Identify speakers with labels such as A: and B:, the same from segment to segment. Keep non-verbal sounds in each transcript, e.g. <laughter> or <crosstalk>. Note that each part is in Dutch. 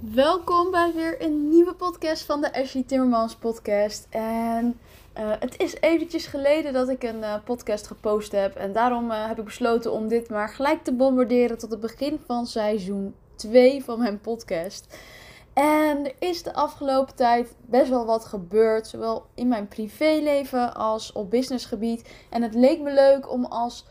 A: Welkom bij weer een nieuwe podcast van de Ashley Timmermans podcast. En uh, het is eventjes geleden dat ik een uh, podcast gepost heb. En daarom uh, heb ik besloten om dit maar gelijk te bombarderen tot het begin van seizoen 2 van mijn podcast. En er is de afgelopen tijd best wel wat gebeurd, zowel in mijn privéleven als op businessgebied. En het leek me leuk om als,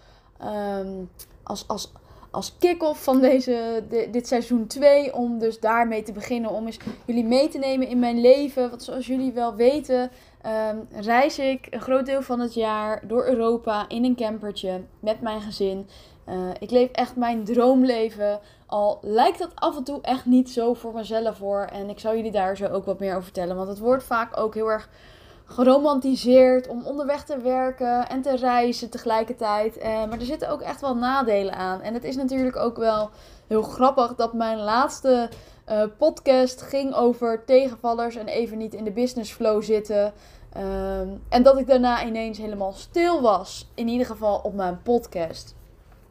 A: um, als, als als kick-off van deze, dit seizoen 2. Om dus daarmee te beginnen. Om eens jullie mee te nemen in mijn leven. Want zoals jullie wel weten, um, reis ik een groot deel van het jaar door Europa in een campertje met mijn gezin. Uh, ik leef echt mijn droomleven. Al lijkt dat af en toe echt niet zo voor mezelf voor. En ik zal jullie daar zo ook wat meer over vertellen. Want het wordt vaak ook heel erg geromantiseerd om onderweg te werken en te reizen tegelijkertijd. Eh, maar er zitten ook echt wel nadelen aan. En het is natuurlijk ook wel heel grappig dat mijn laatste uh, podcast ging over tegenvallers en even niet in de business flow zitten. Ehm, en dat ik daarna ineens helemaal stil was. In ieder geval op mijn podcast.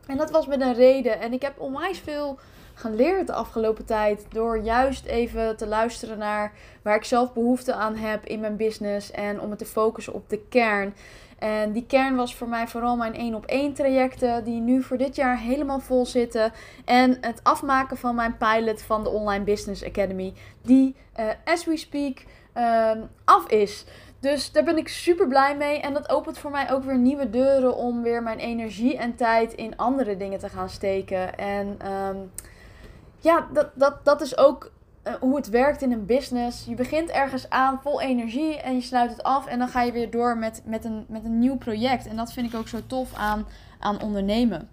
A: En dat was met een reden. En ik heb onwijs veel geleerd de afgelopen tijd. Door juist even te luisteren naar waar ik zelf behoefte aan heb in mijn business. En om me te focussen op de kern. En die kern was voor mij vooral mijn één op één trajecten. Die nu voor dit jaar helemaal vol zitten. En het afmaken van mijn pilot van de Online Business Academy. Die, uh, as we speak, uh, af is. Dus daar ben ik super blij mee. En dat opent voor mij ook weer nieuwe deuren om weer mijn energie en tijd in andere dingen te gaan steken. En um, ja, dat, dat, dat is ook uh, hoe het werkt in een business. Je begint ergens aan vol energie en je sluit het af. En dan ga je weer door met, met, een, met een nieuw project. En dat vind ik ook zo tof aan, aan ondernemen.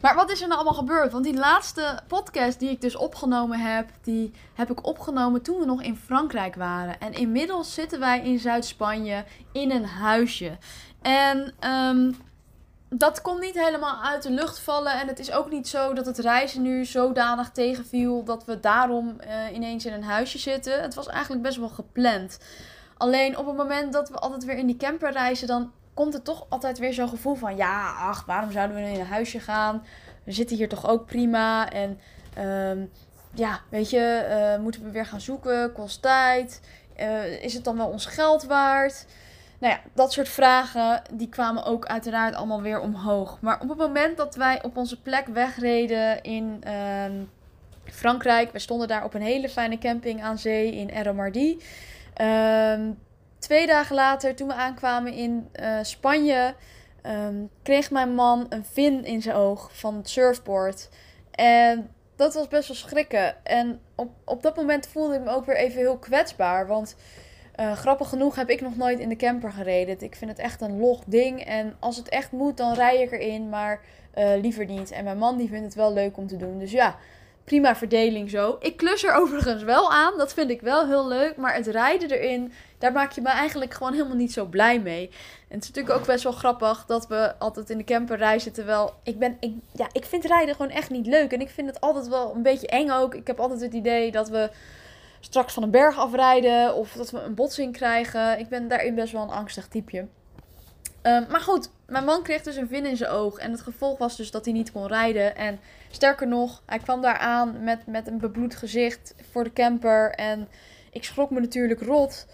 A: Maar wat is er nou allemaal gebeurd? Want die laatste podcast die ik dus opgenomen heb, die heb ik opgenomen toen we nog in Frankrijk waren. En inmiddels zitten wij in Zuid-Spanje in een huisje. En um, dat komt niet helemaal uit de lucht vallen. En het is ook niet zo dat het reizen nu zodanig tegenviel dat we daarom uh, ineens in een huisje zitten. Het was eigenlijk best wel gepland. Alleen op het moment dat we altijd weer in die camper reizen, dan komt er toch altijd weer zo'n gevoel van: ja, ach, waarom zouden we nu in een huisje gaan? We zitten hier toch ook prima. En um, ja, weet je, uh, moeten we weer gaan zoeken? Kost tijd. Uh, is het dan wel ons geld waard? Nou ja, dat soort vragen die kwamen ook uiteraard allemaal weer omhoog. Maar op het moment dat wij op onze plek wegreden in uh, Frankrijk, we stonden daar op een hele fijne camping aan zee in Eromardi. Uh, twee dagen later, toen we aankwamen in uh, Spanje, um, kreeg mijn man een vin in zijn oog van het surfboard. En dat was best wel schrikken. En op, op dat moment voelde ik me ook weer even heel kwetsbaar. Want uh, grappig genoeg heb ik nog nooit in de camper gereden. Ik vind het echt een log ding. En als het echt moet, dan rij ik erin. Maar uh, liever niet. En mijn man die vindt het wel leuk om te doen. Dus ja, prima verdeling zo. Ik klus er <laughs> overigens wel aan. Dat vind ik wel heel leuk. Maar het rijden erin, daar maak je me eigenlijk gewoon helemaal niet zo blij mee. En het is natuurlijk ook best wel grappig dat we altijd in de camper reizen. Terwijl ik ben, ik, ja, ik vind rijden gewoon echt niet leuk. En ik vind het altijd wel een beetje eng ook. Ik heb altijd het idee dat we straks van een berg afrijden of dat we een botsing krijgen. Ik ben daarin best wel een angstig typeje. Um, maar goed, mijn man kreeg dus een vin in zijn oog. En het gevolg was dus dat hij niet kon rijden. En sterker nog, hij kwam daar aan met, met een bebloed gezicht voor de camper. En ik schrok me natuurlijk rot.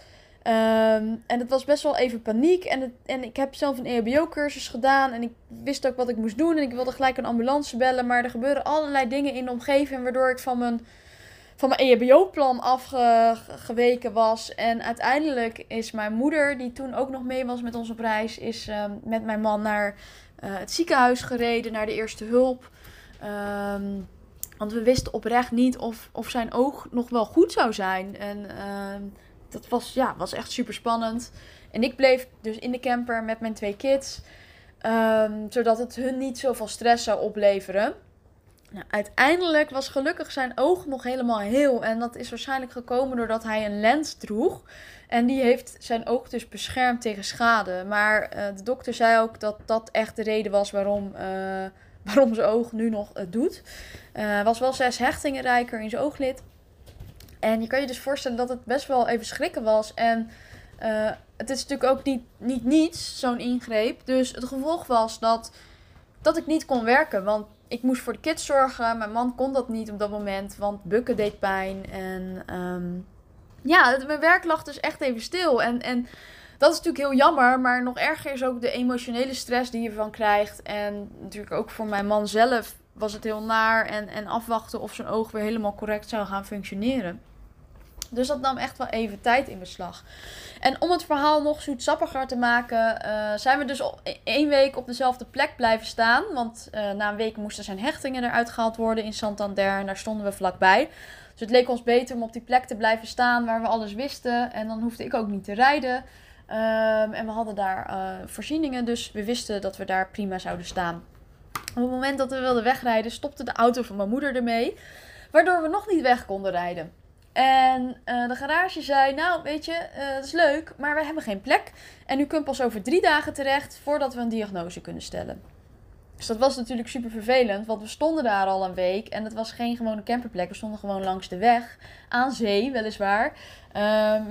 A: Um, en het was best wel even paniek. En, en ik heb zelf een EHBO-cursus gedaan. En ik wist ook wat ik moest doen. En ik wilde gelijk een ambulance bellen. Maar er gebeuren allerlei dingen in de omgeving. Waardoor ik van mijn van mijn EHBO-plan afgeweken was. En uiteindelijk is mijn moeder, die toen ook nog mee was met op reis, is um, met mijn man naar uh, het ziekenhuis gereden, naar de eerste hulp. Um, want we wisten oprecht niet of, of zijn oog nog wel goed zou zijn. En uh, dat was, ja, was echt super spannend. En ik bleef dus in de camper met mijn twee kids. Zodat het hun niet zoveel stress zou opleveren. Nou, uiteindelijk was gelukkig zijn oog nog helemaal heel. En dat is waarschijnlijk gekomen doordat hij een lens droeg. En die heeft zijn oog dus beschermd tegen schade. Maar uh, de dokter zei ook dat dat echt de reden was waarom, uh, <laughs> waarom zijn oog nu nog het doet. Hij uh, was wel zes hechtingen rijker in zijn ooglid. En je kan je dus voorstellen dat het best wel even schrikken was. En het is natuurlijk ook niet, niet niets, zo'n ingreep. Dus het gevolg was dat, dat ik niet kon werken. Want ik moest voor de kids zorgen. Mijn man kon dat niet op dat moment, want bukken deed pijn. En ehm, ja, mijn werk lag dus echt even stil. En, en dat is natuurlijk heel jammer, maar nog erger is ook de emotionele stress die je van krijgt. En natuurlijk ook voor mijn man zelf was het heel naar en, en afwachten of zijn oog weer helemaal correct zou gaan functioneren. Dus dat nam echt wel even tijd in beslag. En om het verhaal nog zoetsappiger te maken, uh, zijn we dus één week op dezelfde plek blijven staan. Want uh, na een week moesten zijn hechtingen eruit gehaald worden in Santander. En daar stonden we vlakbij. Dus het leek ons beter om op die plek te blijven staan waar we alles wisten. En dan hoefde ik ook niet te rijden. Um, en we hadden daar uh, voorzieningen, dus we wisten dat we daar prima zouden staan. Op het moment dat we wilden wegrijden, stopte de auto van mijn moeder ermee. Waardoor we nog niet weg konden rijden. En uh, de garage zei: Nou, weet je, uh, dat is leuk, maar we hebben geen plek. En u kunt pas over drie dagen terecht voordat we een diagnose kunnen stellen. Dus dat was natuurlijk super vervelend, want we stonden daar al een week en het was geen gewone camperplek. We stonden gewoon langs de weg, aan zee weliswaar. Uh,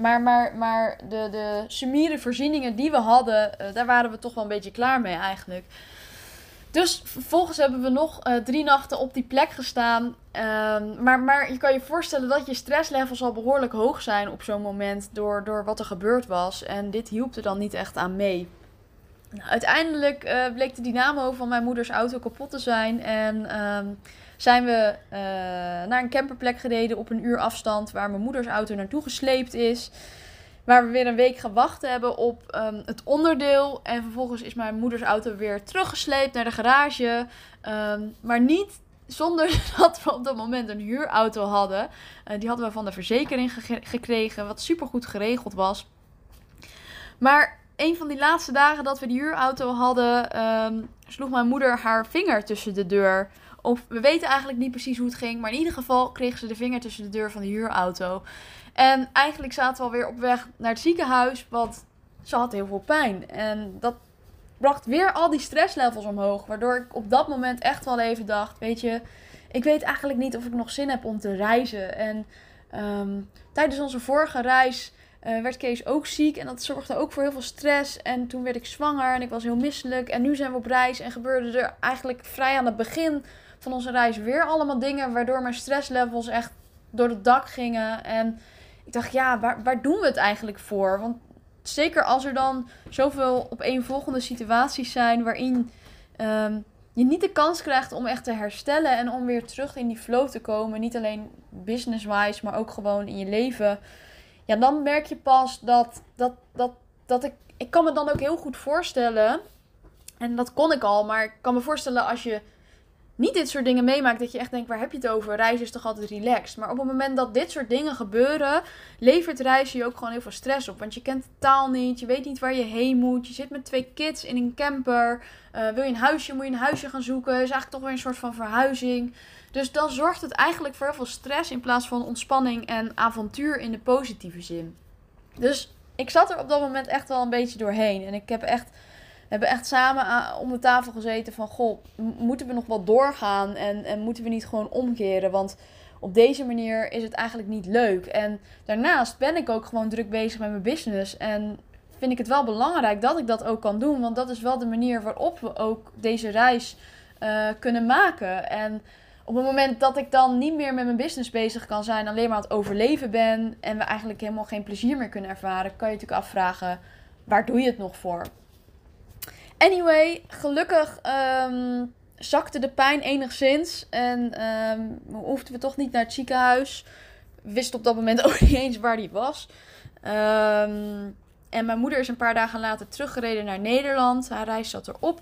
A: maar maar, maar de, de voorzieningen die we hadden, uh, daar waren we toch wel een beetje klaar mee eigenlijk. Dus vervolgens hebben we nog uh, drie nachten op die plek gestaan. Ehm, maar, maar je kan je voorstellen dat je stresslevels al behoorlijk hoog zijn op zo'n moment door, door wat er gebeurd was. En dit hielp er dan niet echt aan mee. Nou, uiteindelijk uh, bleek de dynamo van mijn moeders auto kapot te zijn. En um, zijn we uh, naar een camperplek gereden op een uur afstand waar mijn moeders auto naartoe gesleept is. Waar we weer een week gewacht hebben op um, het onderdeel. En vervolgens is mijn moeders auto weer teruggesleept naar de garage. Um, maar niet zonder <laughs> dat we op dat moment een huurauto hadden. Uh, die hadden we van de verzekering ge gekregen, wat supergoed geregeld was. Maar een van die laatste dagen dat we die huurauto hadden, um, sloeg mijn moeder haar vinger tussen de deur. Of we weten eigenlijk niet precies hoe het ging, maar in ieder geval kreeg ze de vinger tussen de deur van de huurauto. En eigenlijk zaten we alweer op weg naar het ziekenhuis, want ze had heel veel pijn. En dat bracht weer al die stresslevels omhoog, waardoor ik op dat moment echt wel even dacht, weet je, ik weet eigenlijk niet of ik nog zin heb om te reizen. En um, tijdens onze vorige reis uh, werd Kees ook ziek en dat zorgde ook voor heel veel stress. En toen werd ik zwanger en ik was heel misselijk. En nu zijn we op reis en gebeurde er eigenlijk vrij aan het begin van onze reis weer allemaal dingen waardoor mijn stresslevels echt door het dak gingen. En ik dacht, ja, waar, waar doen we het eigenlijk voor? Want zeker als er dan zoveel opeenvolgende situaties zijn waarin um, je niet de kans krijgt om echt te herstellen en om weer terug in die flow te komen. Niet alleen business-wise, maar ook gewoon in je leven. Ja, dan merk je pas dat, dat, dat, dat ik. Ik kan me dan ook heel goed voorstellen. En dat kon ik al, maar ik kan me voorstellen als je niet dit soort dingen meemaakt, dat je echt denkt, waar heb je het over? Reizen is toch altijd relaxed? Maar op het moment dat dit soort dingen gebeuren, levert reizen je ook gewoon heel veel stress op. Want je kent de taal niet, je weet niet waar je heen moet. Je zit met twee kids in een camper. Uh, wil je een huisje, moet je een huisje gaan zoeken. is eigenlijk toch weer een soort van verhuizing. Dus dan zorgt het eigenlijk voor heel veel stress in plaats van ontspanning en avontuur in de positieve zin. Dus ik zat er op dat moment echt wel een beetje doorheen. En ik heb echt hebben echt samen om de tafel gezeten van... Goh, moeten we nog wel doorgaan en, en moeten we niet gewoon omkeren? Want op deze manier is het eigenlijk niet leuk. En daarnaast ben ik ook gewoon druk bezig met mijn business. En vind ik het wel belangrijk dat ik dat ook kan doen. Want dat is wel de manier waarop we ook deze reis uh, kunnen maken. En op het moment dat ik dan niet meer met mijn business bezig kan zijn, alleen maar aan het overleven ben en we eigenlijk helemaal geen plezier meer kunnen ervaren, kan je natuurlijk afvragen: waar doe je het nog voor? Anyway, gelukkig um, zakte de pijn enigszins. En um, hoefden we toch niet naar het ziekenhuis. We wisten op dat moment <laughs> ook niet eens waar die was. Um, en mijn moeder is een paar dagen later teruggereden naar Nederland. Haar reis zat erop.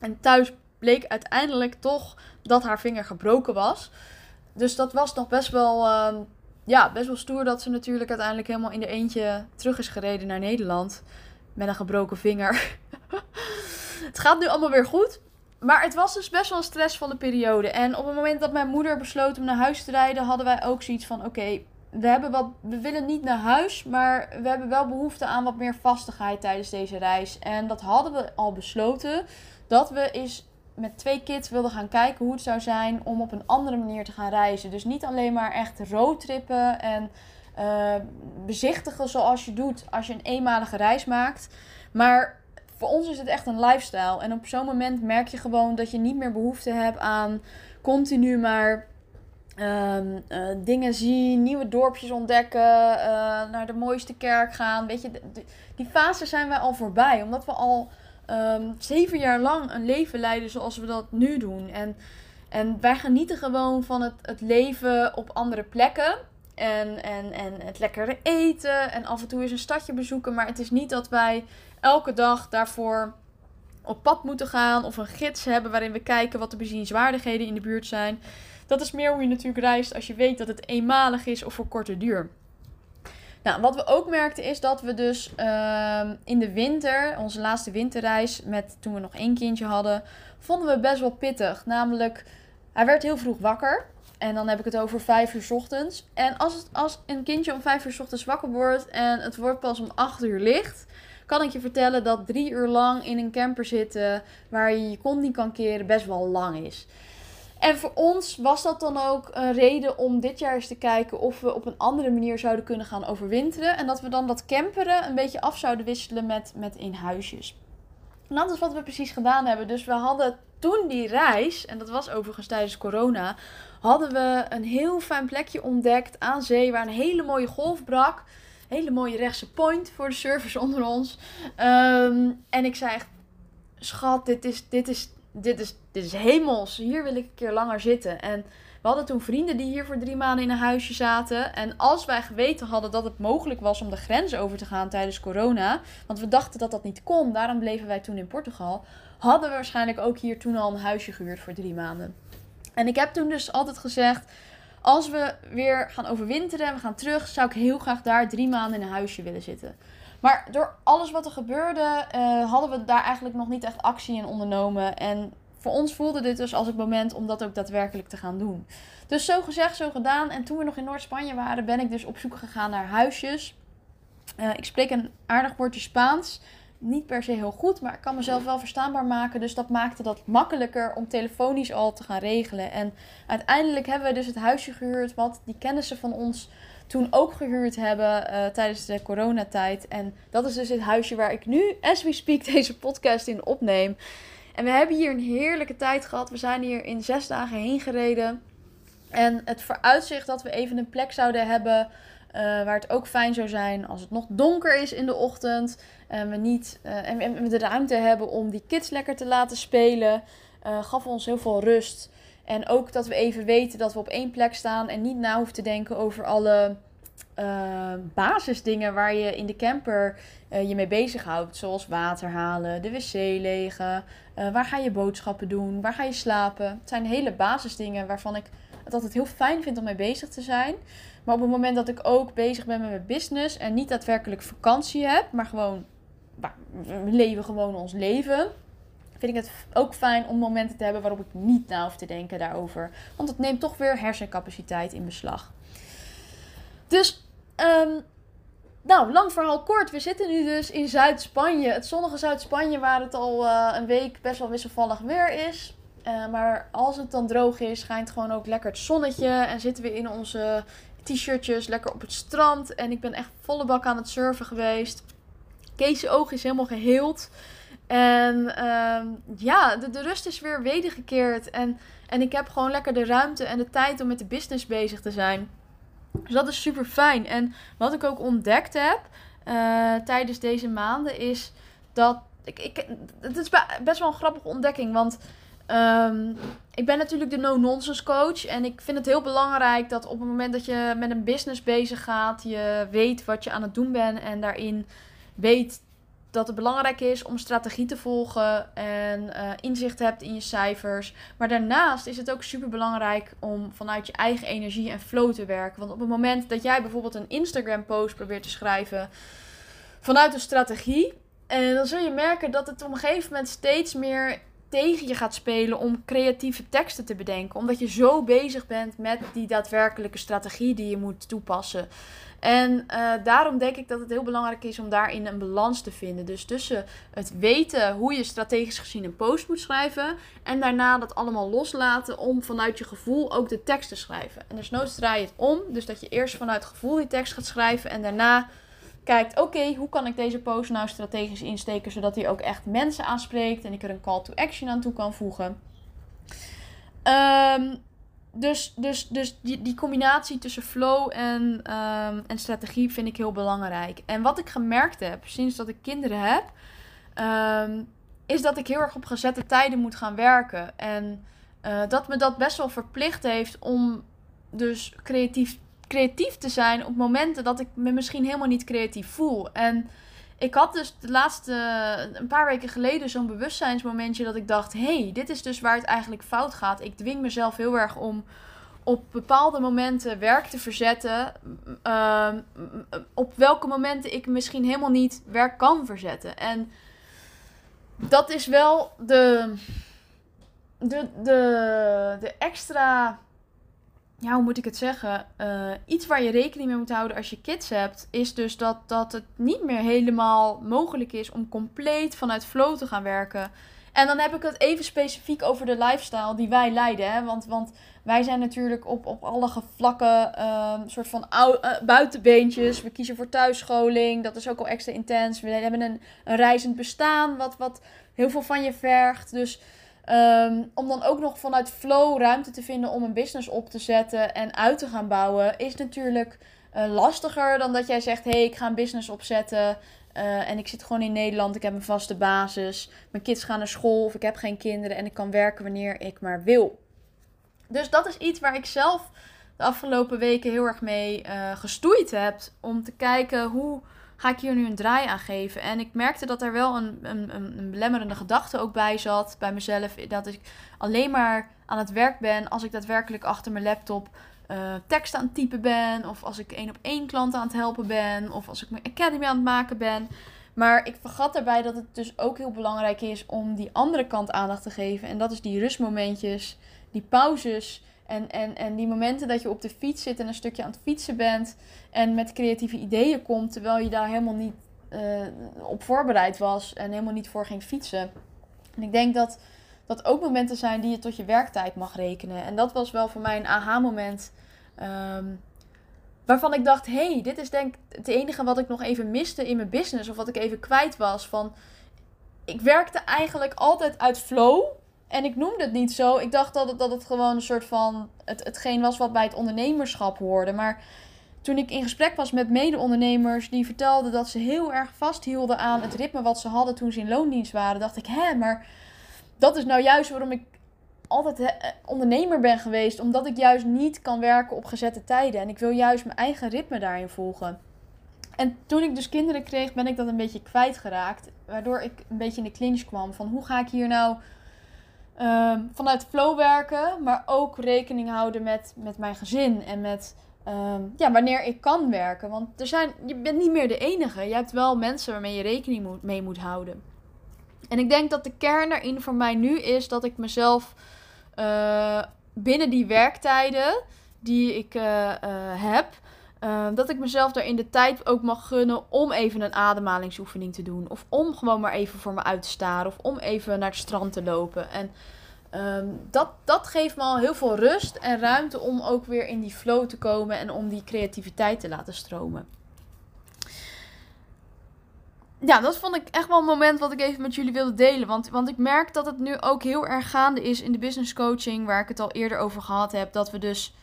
A: En thuis bleek uiteindelijk toch dat haar vinger gebroken was. Dus dat was nog best wel, ja, best wel stoer dat ze natuurlijk uiteindelijk helemaal in de eentje terug is gereden naar Nederland. Met een gebroken vinger. <laughs> het gaat nu allemaal weer goed. Maar het was dus best wel een stressvolle periode. En op het moment dat mijn moeder besloot om naar huis te rijden, hadden wij ook zoiets van: oké, we hebben wat, we willen niet naar huis, maar we hebben wel behoefte aan wat meer vastigheid tijdens deze reis. En dat hadden we al besloten dat we eens met twee kids wilden gaan kijken hoe het zou zijn om op een andere manier te gaan reizen. Dus niet alleen maar echt roadtrippen en uh, bezichtigen zoals je doet als je een eenmalige reis maakt. Maar voor ons is het echt een lifestyle. En op zo'n moment merk je gewoon dat je niet meer behoefte hebt aan continu maar um, dingen zien, nieuwe dorpjes ontdekken, uh, naar de mooiste kerk gaan. Weet je, die fase zijn wij al voorbij, omdat we al um, zeven jaar lang een leven leiden zoals we dat nu doen. En, en wij genieten gewoon van het, het leven op andere plekken. En, en, en het lekkere eten. En af en toe eens een stadje bezoeken. Maar het is niet dat wij elke dag daarvoor op pad moeten gaan. Of een gids hebben waarin we kijken wat de bezienswaardigheden in de buurt zijn. Dat is meer hoe je natuurlijk reist als je weet dat het eenmalig is of voor korte duur. Nou, wat we ook merkten is dat we dus uh, in de winter, onze laatste winterreis, met, toen we nog één kindje hadden, vonden we best wel pittig. Namelijk, hij werd heel vroeg wakker. En dan heb ik het over vijf uur ochtends. En als, het, als een kindje om vijf uur ochtends wakker wordt en het wordt pas om acht uur licht, kan ik je vertellen dat drie uur lang in een camper zitten waar je je kont niet kan keren best wel lang is. En voor ons was dat dan ook een reden om dit jaar eens te kijken of we op een andere manier zouden kunnen gaan overwinteren. En dat we dan dat camperen een beetje af zouden wisselen met, met in huisjes. En dat is wat we precies gedaan hebben. Dus we hadden toen die reis, en dat was overigens tijdens corona, hadden we een heel fijn plekje ontdekt aan zee waar een hele mooie golf brak. Hele mooie rechtse point voor de surfers onder ons. Ehm, en ik zei echt, schat, dit is, dit is dit is, dit is hemels. Hier wil ik een keer langer zitten. En we hadden toen vrienden die hier voor drie maanden in een huisje zaten. En als wij geweten hadden dat het mogelijk was om de grens over te gaan tijdens corona. Want we dachten dat dat niet kon. Daarom bleven wij toen in Portugal. Hadden we waarschijnlijk ook hier toen al een huisje gehuurd voor drie maanden. En ik heb toen dus altijd gezegd. Als we weer gaan overwinteren en we gaan terug, zou ik heel graag daar drie maanden in een huisje willen zitten. Maar door alles wat er gebeurde, uh, hadden we daar eigenlijk nog niet echt actie in ondernomen. En voor ons voelde dit dus als het moment om dat ook daadwerkelijk te gaan doen. Dus zo gezegd, zo gedaan. En toen we nog in Noord-Spanje waren, ben ik dus op zoek gegaan naar huisjes. Uh, ik spreek een aardig woordje Spaans. Niet per se heel goed, maar ik kan mezelf wel verstaanbaar maken. Dus dat maakte dat makkelijker om telefonisch al te gaan regelen. En uiteindelijk hebben we dus het huisje gehuurd wat die kennissen van ons toen ook gehuurd hebben uh, tijdens de coronatijd. En dat is dus het huisje waar ik nu, as we speak, <laughs> deze podcast in opneem. En we hebben hier een heerlijke tijd gehad. We zijn hier in zes dagen heen gereden. En het vooruitzicht dat we even een plek zouden hebben uh, waar het ook fijn zou zijn als het nog donker is in de ochtend. En we, niet, uh, en we de ruimte hebben om die kids lekker te laten spelen. Uh, gaf ons heel veel rust. En ook dat we even weten dat we op één plek staan en niet na hoeven te denken over alle basisdingen waar je in de camper je mee bezighoudt. Zoals water halen, de wc legen, waar ga je boodschappen doen, waar ga je slapen. Het zijn hele basisdingen waarvan ik het altijd heel fijn vind om mee bezig te zijn. Maar op het moment dat ik ook bezig ben met mijn business en niet daadwerkelijk vakantie heb, maar gewoon, we leven gewoon ons leven vind ik het ook fijn om momenten te hebben waarop ik niet na hoef te denken daarover. Want het neemt toch weer hersencapaciteit in beslag. Dus, um, nou, lang verhaal kort. We zitten nu dus in Zuid-Spanje. Het zonnige Zuid-Spanje, waar het al uh, een week best wel wisselvallig weer is. Uh, maar als het dan droog is, schijnt gewoon ook lekker het zonnetje. En zitten we in onze t-shirtjes lekker op het strand. En ik ben echt volle bak aan het surfen geweest. Kees' oog is helemaal geheeld. En ehm, ja, de, de, rust is weer wedergekeerd. En, en ik heb gewoon lekker de ruimte en de tijd om met de business bezig te zijn. Dus dat is super fijn. En wat ik ook ontdekt heb uh, tijdens deze maanden is dat. Ik, ik, het is best wel een grappige ontdekking. Want um, ik ben natuurlijk de no-nonsense coach. En ik vind het heel belangrijk dat op het moment dat je met een business bezig gaat, je weet wat je aan het doen bent. En daarin weet dat het belangrijk is om strategie te volgen en uh, inzicht hebt in je cijfers. Maar daarnaast is het ook super belangrijk om vanuit je eigen energie en flow te werken. Want op het moment dat jij bijvoorbeeld een Instagram post probeert te schrijven vanuit een strategie, en dan zul je merken dat het op een gegeven moment steeds meer tegen je gaat spelen om creatieve teksten te bedenken. Omdat je zo bezig bent met die daadwerkelijke strategie die je moet toepassen. En uh, daarom denk ik dat het heel belangrijk is om daarin een balans te vinden. Dus tussen het weten hoe je strategisch gezien een post moet schrijven. En daarna dat allemaal loslaten om vanuit je gevoel ook de tekst te schrijven. En nooit draai je het om. Dus dat je eerst vanuit gevoel die tekst gaat schrijven. En daarna kijkt, oké, hoe kan ik deze post nou strategisch insteken zodat hij ook echt mensen aanspreekt en ik er een call to action aan toe kan voegen. Um, dus dus, dus die, die combinatie tussen flow en, ehm, en strategie vind ik heel belangrijk. En wat ik gemerkt heb sinds dat ik kinderen heb, ehm, is dat ik heel erg op gezette tijden moet gaan werken. En uh, dat me dat best wel verplicht heeft om dus creatief, creatief te zijn op momenten dat ik me misschien helemaal niet creatief voel. En ik had dus de laatste, een paar weken geleden, zo'n bewustzijnsmomentje dat ik dacht: hey, dit is dus waar het eigenlijk fout gaat. Ik dwing mezelf heel erg om op bepaalde momenten werk te verzetten. Ehm, op welke momenten ik misschien helemaal niet werk kan verzetten. En dat is wel de, de, de, de extra ja, hoe moet ik het zeggen? Uh, iets waar je rekening mee moet houden als je kids hebt, is dus dat, dat het niet meer helemaal mogelijk is om compleet vanuit flow te gaan werken. En dan heb ik het even specifiek over de lifestyle die wij leiden. Hè? Want, want wij zijn natuurlijk op, op alle vlakken uh, soort van uh, buitenbeentjes. We kiezen voor thuisscholing. Dat is ook al extra intens. We hebben een, een reizend bestaan, wat, wat heel veel van je vergt. Dus Ehm, om dan ook nog vanuit flow ruimte te vinden om een business op te zetten en uit te gaan bouwen, is natuurlijk uh, lastiger dan dat jij zegt: hé, hey, ik ga een business opzetten. Uh, en ik zit gewoon in Nederland, ik heb een vaste basis. Mijn kids gaan naar school of ik heb geen kinderen en ik kan werken wanneer ik maar wil. Dus dat is iets waar ik zelf de afgelopen weken heel erg mee uh, gestoeid heb. Om te kijken hoe ga ik hier nu een draai aan geven? En ik merkte dat er wel een, een, een belemmerende gedachte ook bij zat bij mezelf. Dat ik alleen maar aan het werk ben als ik daadwerkelijk achter mijn laptop uh, tekst aan het typen ben. Of als ik één op één klanten aan het helpen ben. Of als ik mijn academy aan het maken ben. Maar ik vergat daarbij dat het dus ook heel belangrijk is om die andere kant aandacht te geven. En dat is die rustmomentjes, die pauzes en, en, en die momenten dat je op de fiets zit en een stukje aan het fietsen bent en met creatieve ideeën komt, terwijl je daar helemaal niet uh, op voorbereid was en helemaal niet voor ging fietsen. En ik denk dat dat ook momenten zijn die je tot je werktijd mag rekenen. En dat was wel voor mij een aha-moment. Um, waarvan ik dacht: hey, dit is denk ik het enige wat ik nog even miste in mijn business. Of wat ik even kwijt was. Van, ik werkte eigenlijk altijd uit flow. En ik noemde het niet zo. Ik dacht dat het, dat het gewoon een soort van. Het, hetgeen was wat bij het ondernemerschap hoorde. Maar toen ik in gesprek was met mede-ondernemers. die vertelden dat ze heel erg vasthielden aan het ritme wat ze hadden toen ze in loondienst waren. dacht ik, hè, maar dat is nou juist waarom ik altijd eh, ondernemer ben geweest. Omdat ik juist niet kan werken op gezette tijden. En ik wil juist mijn eigen ritme daarin volgen. En toen ik dus kinderen kreeg, ben ik dat een beetje kwijtgeraakt. Waardoor ik een beetje in de clinch kwam van hoe ga ik hier nou Ehm, vanuit flow werken, maar ook rekening houden met, met mijn gezin en met ehm, ja, wanneer ik kan werken. Want er zijn, je bent niet meer de enige. Je hebt wel mensen waarmee je rekening moet, mee moet houden. En ik denk dat de kern erin voor mij nu is dat ik mezelf uh, binnen die werktijden die ik uh, uh, heb, ehm, dat ik mezelf daar in de tijd ook mag gunnen om even een ademhalingsoefening te doen. Of om gewoon maar even voor me uit te staren. Of om even naar het strand te lopen. En um, dat, dat geeft me al heel veel rust en ruimte om ook weer in die flow te komen en om die creativiteit te laten stromen. Ja, dat vond ik echt wel een moment wat ik even met jullie wilde delen. Want, want ik merk dat het nu ook heel erg gaande is in de business coaching, waar ik het al eerder over gehad heb. Dat we dus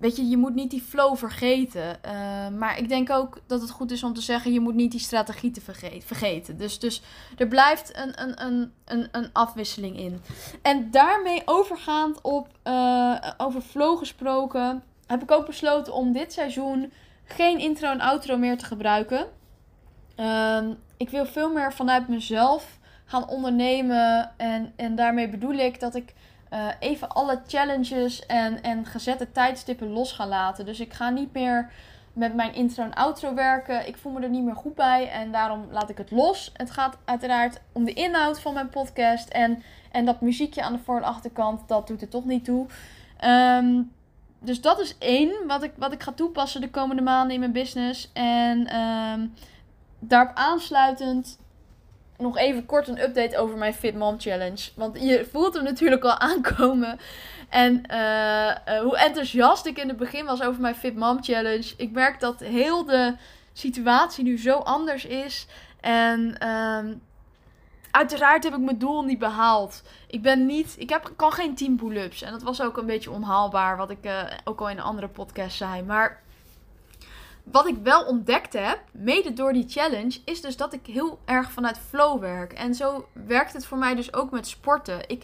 A: weet je, je moet niet die flow vergeten. Uh, maar ik denk ook dat het goed is om te zeggen, je moet niet die strategie te vergeten. Dus, dus er blijft een, een, een, een, een afwisseling in. En daarmee overgaand op, uh, over flow gesproken, heb ik ook besloten om dit seizoen geen intro en outro meer te gebruiken. Uh, ik wil veel meer vanuit mezelf gaan ondernemen. En, en daarmee bedoel ik dat ik uh, even alle challenges en, en gezette tijdstippen los gaan laten. Dus ik ga niet meer met mijn intro en outro werken. Ik voel me er niet meer goed bij en daarom laat ik het los. Het gaat uiteraard om de inhoud van mijn podcast. En, en dat muziekje aan de voor- en achterkant, dat doet er toch niet toe. Um, dus dat is één wat ik, wat ik ga toepassen de komende maanden in mijn business. En um, daarop aansluitend nog even kort een update over mijn Fit Mom Challenge. Want je voelt hem natuurlijk al aankomen. En uh, uh, hoe enthousiast ik in het begin was over mijn Fit Mom Challenge. Ik merk dat heel de situatie nu zo anders is. En ehm, uiteraard heb ik mijn doel niet behaald. Ik ben niet, ik heb, kan geen 10 pull-ups. En dat was ook een beetje onhaalbaar, wat ik uh, ook al in een andere podcast zei. Maar wat ik wel ontdekt heb, mede door die challenge, is dus dat ik heel erg vanuit flow werk. En zo werkt het voor mij dus ook met sporten. Ik,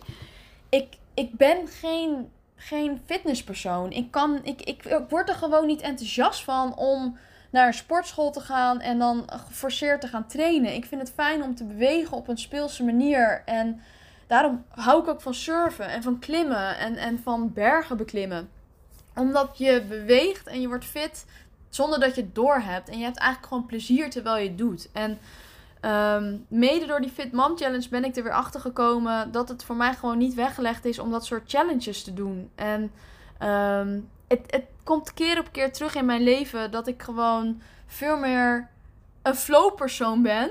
A: ik, ik ben geen, geen fitnesspersoon. Ik, kan, ik, ik, word er gewoon niet enthousiast van om naar een sportschool te gaan en dan geforceerd te gaan trainen. Ik vind het fijn om te bewegen op een speelse manier. En daarom hou ik ook van surfen en van klimmen en, en van bergen beklimmen. Omdat je beweegt en je wordt fit zonder dat je het door hebt. En je hebt eigenlijk gewoon plezier terwijl je het doet. En um, mede door die Fit Mom Challenge ben ik er weer achter gekomen dat het voor mij gewoon niet weggelegd is om dat soort challenges te doen. En um, het, het komt keer op keer terug in mijn leven dat ik gewoon veel meer een flow persoon ben.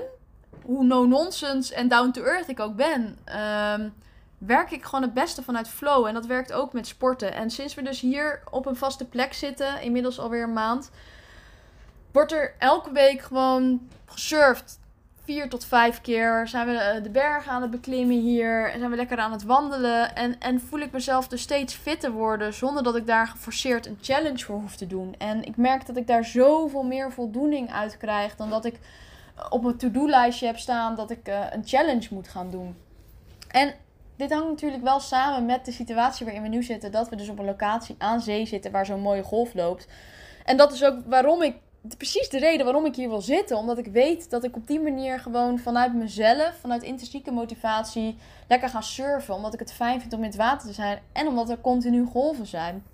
A: Hoe no-nonsense en down-to-earth ik ook ben. Um, werk ik gewoon het beste vanuit flow. En dat werkt ook met sporten. En sinds we dus hier op een vaste plek zitten, inmiddels alweer een maand, wordt er elke week gewoon gesurfd vier tot vijf keer zijn we eh, de bergen aan het beklimmen hier. En zijn we lekker aan het wandelen. En, en voel ik mezelf dus steeds fitter worden. Zonder dat ik daar geforceerd een challenge voor hoef te doen. En ik merk dat ik daar zoveel meer voldoening uit krijg. Dan dat ik op een to-do-lijstje heb staan dat ik uh, een challenge moet gaan doen. En dit hangt natuurlijk wel samen met de situatie waarin we nu zitten. Dat we dus op een locatie aan zee zitten waar zo'n mooie golf loopt. En dat is ook waarom ik precies de reden waarom ik hier wil zitten. Omdat ik weet dat ik op die manier gewoon vanuit mezelf, vanuit intrinsieke motivatie, lekker ga surfen. Omdat ik het fijn vind om in het water te zijn en omdat er continu golven zijn.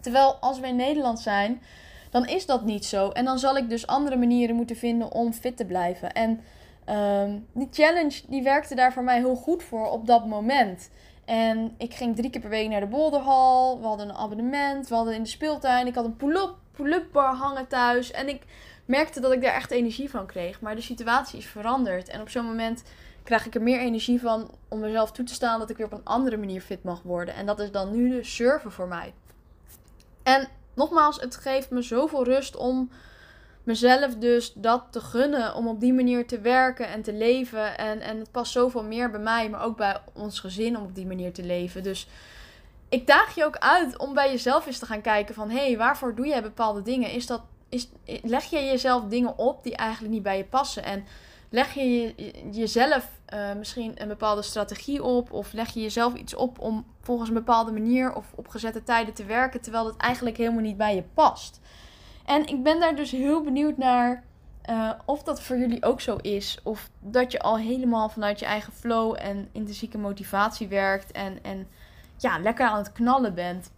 A: Terwijl als we in Nederland zijn, dan is dat niet zo. En dan zal ik dus andere manieren moeten vinden om fit te blijven. En um, die challenge die werkte daar voor mij heel goed voor op dat moment. En ik ging drie keer per week naar de Boulderhal. We hadden een abonnement. We hadden in de speeltuin. Ik had een pull-up pull-up hangen thuis. En ik merkte dat ik daar echt energie van kreeg. Maar de situatie is veranderd. En op zo'n moment krijg ik er meer energie van om mezelf toe te staan dat ik weer op een andere manier fit mag worden. En dat is dan nu de surfen voor mij. En nogmaals, het geeft me zoveel rust om mezelf dus dat te gunnen. Om op die manier te werken en te leven. En, en het past zoveel meer bij mij, maar ook bij ons gezin om op die manier te leven. Dus ik daag je ook uit om bij jezelf eens te gaan kijken van... hé, hey, waarvoor doe jij bepaalde dingen? Is dat, is, leg je jezelf dingen op die eigenlijk niet bij je passen? En leg je, jezelf uh, misschien een bepaalde strategie op... of leg je jezelf iets op om volgens een bepaalde manier... of op gezette tijden te werken... terwijl dat eigenlijk helemaal niet bij je past? En ik ben daar dus heel benieuwd naar... Uh, of dat voor jullie ook zo is. Of dat je al helemaal vanuit je eigen flow en intrinsieke motivatie werkt. En, en ja, lekker aan het knallen bent.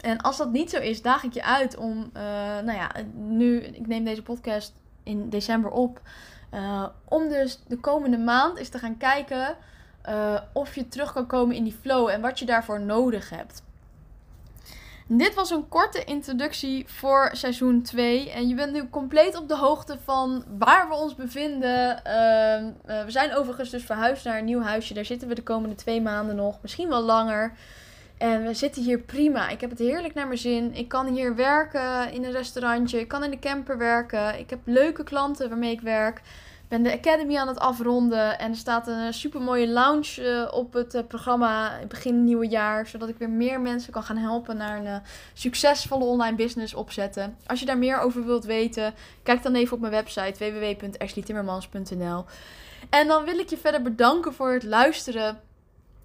A: En als dat niet zo is, daag ik je uit om, uh, nou ja, nu, ik neem deze podcast in december op. Uh, om dus de komende maand eens te gaan kijken uh, of je terug kan komen in die flow en wat je daarvoor nodig hebt. Dit was een korte introductie voor seizoen 2. En je bent nu compleet op de hoogte van waar we ons bevinden. Uh, we zijn overigens dus verhuisd naar een nieuw huisje. Daar zitten we de komende twee maanden nog. Misschien wel langer. En we zitten hier prima. Ik heb het heerlijk naar mijn zin. Ik kan hier werken in een restaurantje. Ik kan in de camper werken. Ik heb leuke klanten waarmee ik werk ben de Academy aan het afronden. En er staat een super mooie lounge uh, op het uh, programma begin nieuwe jaar. Zodat ik weer meer mensen kan gaan helpen naar een uh, succesvolle online business opzetten. Als je daar meer over wilt weten, kijk dan even op mijn website www.ashleytimmermans.nl. En dan wil ik je verder bedanken voor het luisteren.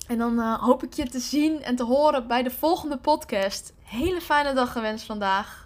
A: En dan hoop ik je te zien en te horen bij de volgende podcast. Hele fijne dag gewenst vandaag.